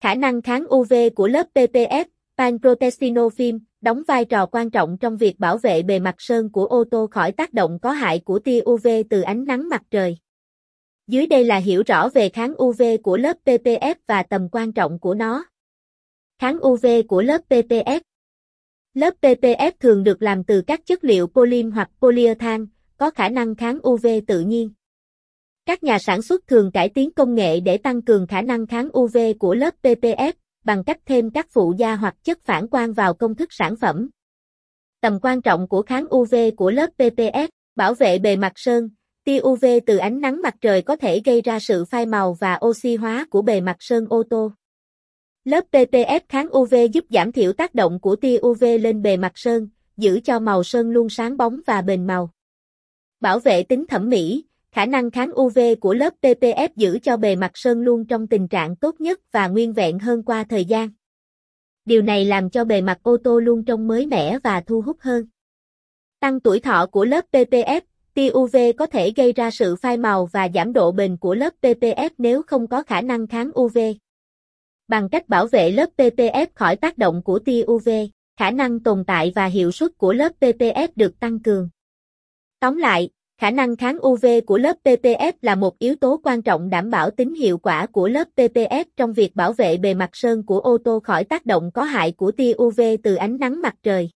Khả năng kháng UV của lớp PPF, Panprotectinofilm, đóng vai trò quan trọng trong việc bảo vệ bề mặt sơn của ô tô khỏi tác động có hại của tia UV từ ánh nắng mặt trời. Dưới đây là hiểu rõ về kháng UV của lớp PPF và tầm quan trọng của nó. Kháng UV của lớp PPF Lớp PPF thường được làm từ các chất liệu polym hoặc polyethan, có khả năng kháng UV tự nhiên. Các nhà sản xuất thường cải tiến công nghệ để tăng cường khả năng kháng UV của lớp PPF bằng cách thêm các phụ gia hoặc chất phản quang vào công thức sản phẩm. Tầm quan trọng của kháng UV của lớp PPF, bảo vệ bề mặt sơn, tia UV từ ánh nắng mặt trời có thể gây ra sự phai màu và oxy hóa của bề mặt sơn ô tô. Lớp PPF kháng UV giúp giảm thiểu tác động của tia UV lên bề mặt sơn, giữ cho màu sơn luôn sáng bóng và bền màu. Bảo vệ tính thẩm mỹ, khả năng kháng UV của lớp PPF giữ cho bề mặt sơn luôn trong tình trạng tốt nhất và nguyên vẹn hơn qua thời gian. Điều này làm cho bề mặt ô tô luôn trông mới mẻ và thu hút hơn. Tăng tuổi thọ của lớp PPF, tia UV có thể gây ra sự phai màu và giảm độ bền của lớp PPF nếu không có khả năng kháng UV. Bằng cách bảo vệ lớp PPF khỏi tác động của tia UV, khả năng tồn tại và hiệu suất của lớp PPF được tăng cường. Tóm lại, khả năng kháng UV của lớp PPF là một yếu tố quan trọng đảm bảo tính hiệu quả của lớp PPF trong việc bảo vệ bề mặt sơn của ô tô khỏi tác động có hại của tia UV từ ánh nắng mặt trời.